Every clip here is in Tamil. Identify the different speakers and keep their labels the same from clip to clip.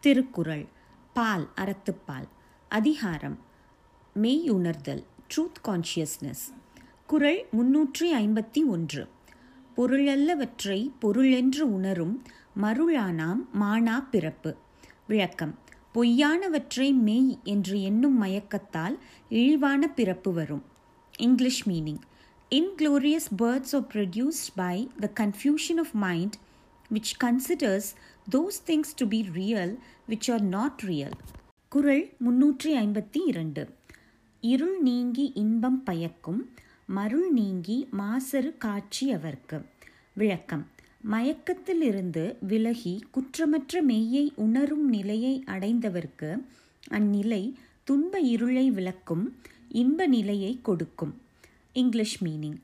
Speaker 1: திருக்குறள் பால் அறத்துப்பால். அதிகாரம் மெய்யுணர்தல் ட்ரூத் கான்ஷியஸ்னஸ் குறள் முன்னூற்றி ஐம்பத்தி ஒன்று. பொருளல்லவற்றை பொருளென்று உணரும் மருளானாம் மானா பிறப்பு. விளக்கம் பொய்யானவற்றை மெய் என்று எண்ணும் மயக்கத்தால் இழிவான பிறப்பு வரும். English meaning inglorious births are produced by the confusion of mind which considers those things to be real which are not real. குரல் முன்னூற்றி ஐம்பத்தி இரண்டு. இருள் நீங்கி இன்பம் பயக்கும் மருள் நீங்கி மாசறு காட்சி அவர்க்கு. விளக்கம். மயக்கத்திலிருந்து விலகி குற்றமற்ற மெய்யை உணரும் நிலையை அடைந்தவர்க்கு அந்நிலை துன்ப இருளை விளக்கும் இன்ப நிலையை கொடுக்கும். English meaning.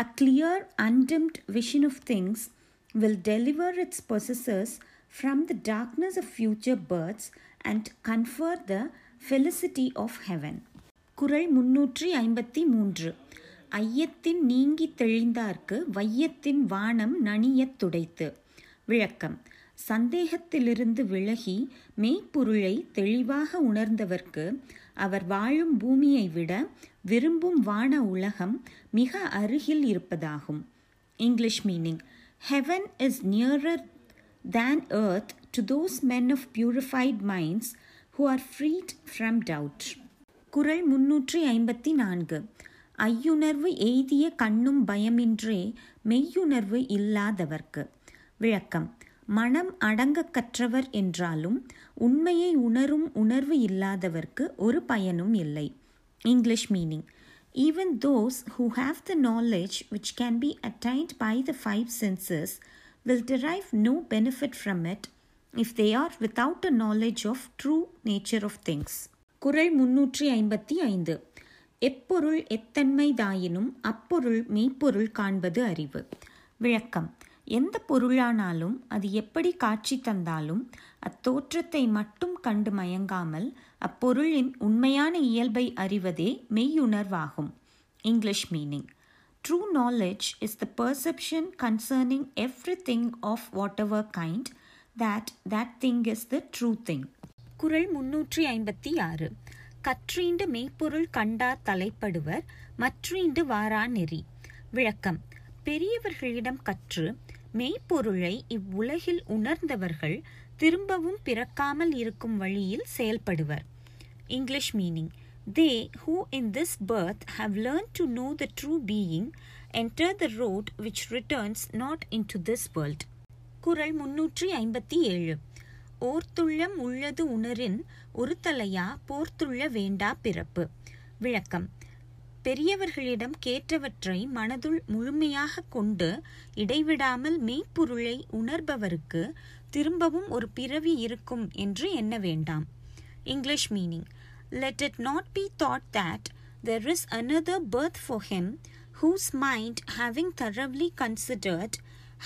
Speaker 1: A clear undimmed vision of things will deliver its possessors from the darkness of future births and confer the felicity of heaven. குரல் முன்னூற்றி ஐம்பத்தி மூன்று. ஐயத்தின் நீங்கி தெளிந்தார்க்கு வையத்தின் வானம் நனியத் துடைத்து. விளக்கம். சந்தேகத்திலிருந்து விலகி மெய்ப்பொருளை தெளிவாக உணர்ந்தவர்க்கு அவர் வாழும் பூமியை விட விரும்பும் வான உலகம் மிக அருகில் இருப்பதாகும். English meaning. Heaven is nearer than earth to those men of purified minds who are freed from doubt குரல் முன்னூற்றி ஐம்பத்தி நான்கு. ஐயுணர்வு எய்திய கண்ணும் பயமின்றே மெய்யுணர்வு இல்லாதவர்க்கு. விளக்கம். மனம் அடங்க கற்றவர் என்றாலும் உண்மையை உணரும் உணர்வு இல்லாதவர்க்கு ஒரு பயனும் இல்லை. English meaning. Even those who have the knowledge which can be attained by the five senses will derive no benefit from it if they are without a knowledge of true nature of things. குரல் முன்னூற்றி ஐம்பத்தி ஐந்து. எப்பொருள் எத்தன்மைதாயினும் அப்பொருள் மெய்ப்பொருள் காண்பது அறிவு. விளக்கம். எந்த பொருளானாலும் அது எப்படி காட்சி தந்தாலும் அத்தோற்றத்தை மட்டும் கண்டு மயங்காமல் அப்பொருளின் உண்மையான இயல்பை அறிவதே மெய்யுணர்வாகும். English meaning true knowledge is the perception concerning everything of whatever kind that that thing is the true thing குரல் முன்னூற்றி ஐம்பத்தி ஆறு. கற்றீண்டு மெய்ப்பொருள் கண்டார் தலைப்படுவர் மற்றீண்டு வாரா நெறி. விளக்கம். பெரியவர்களிடம் கற்று மெய்ப்பொருளை இவ்வுலகில் உணர்ந்தவர்கள் திரும்பவும் பிறக்காமல் இருக்கும் வழியில் செயல்படுவர். English meaning they who in this birth have learn to know the true being enter the road which returns not into this world குரல் முன்னூற்றி ஐம்பத்தி ஏழு. ஓர்த்துள்ளம் உள்ளது உணரின் ஒரு தலையா போர்த்துள்ள வேண்டா பிறப்பு. விளக்கம். பெரியவர்களிடம் கேட்டவற்றை மனதுள் முழுமையாக கொண்டு இடைவிடாமல் மெய்ப்பொருளை உணர்பவருக்கு திரும்பவும் ஒரு பிறவி இருக்கும் என்று எண்ண வேண்டாம். English meaning let it not be thought that there is another birth for him whose mind having thoroughly considered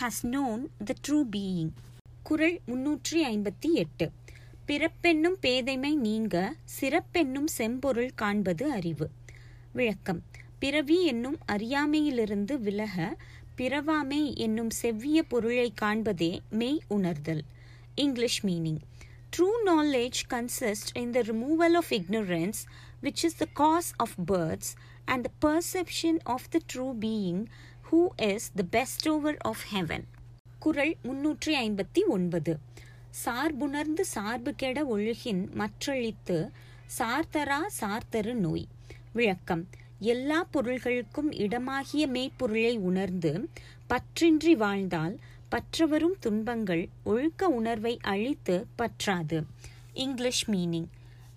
Speaker 1: has known the true being குரல் முன்னூற்றி ஐம்பத்தி எட்டு. பிறப்பென்னும் பேதைமை நீங்க சிறப்பென்னும் செம்பொருள் காண்பது அறிவு. விளக்கம். பிறவி என்னும் அறியாமையிலிருந்து விலக பிறவாமை என்னும் செவ்விய பொருளை காண்பதே மெய் உணர்தல். English meaning true knowledge consist in the removal of ignorance which is the cause of births and the perception of the true being who is the bestower of heaven குரல் முன்னூற்றி ஐம்பத்தி ஒன்பது. சார்புணர்ந்து சார்பு கெட ஒழுகின் மற்றழித்து சார்தரா சார்தரு நோய். விளக்கம். எல்லா பொருள்களுக்கும் இடமாகிய மெய்ப்பொருளை உணர்ந்து பற்றின்றி வாழ்ந்தால் பற்றவரும் துன்பங்கள் ஒழுக்க உணர்வை அழித்து பற்றாது. English meaning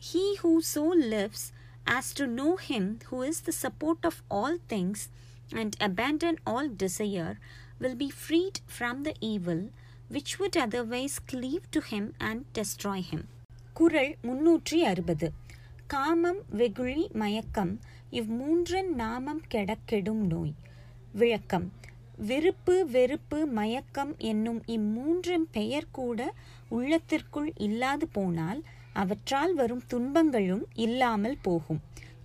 Speaker 1: he who so lives as to know him who is the support of all things and abandon all desire will be freed from the evil which would otherwise cleave to him and destroy him. குரல் முன்னூற்றி அறுபது. காமம் வெகுளி மயக்கம் இவ்வூன்றன் நாமம் கெடக்கெடும் நோய் விளக்கம் விருப்பு வெறுப்பு மயக்கம் என்னும் இம்மூன்றின் பெயர் கூட உள்ளத்திற்குள் இல்லாது போனால் அவற்றால் வரும் துன்பங்களும் இல்லாமல் போகும்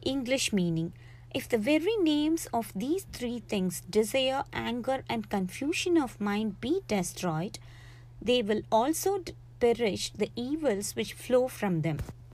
Speaker 1: English meaning If the very names of these three things, desire, anger, and confusion of mind, be destroyed, they will also d- perish the evils which flow from them.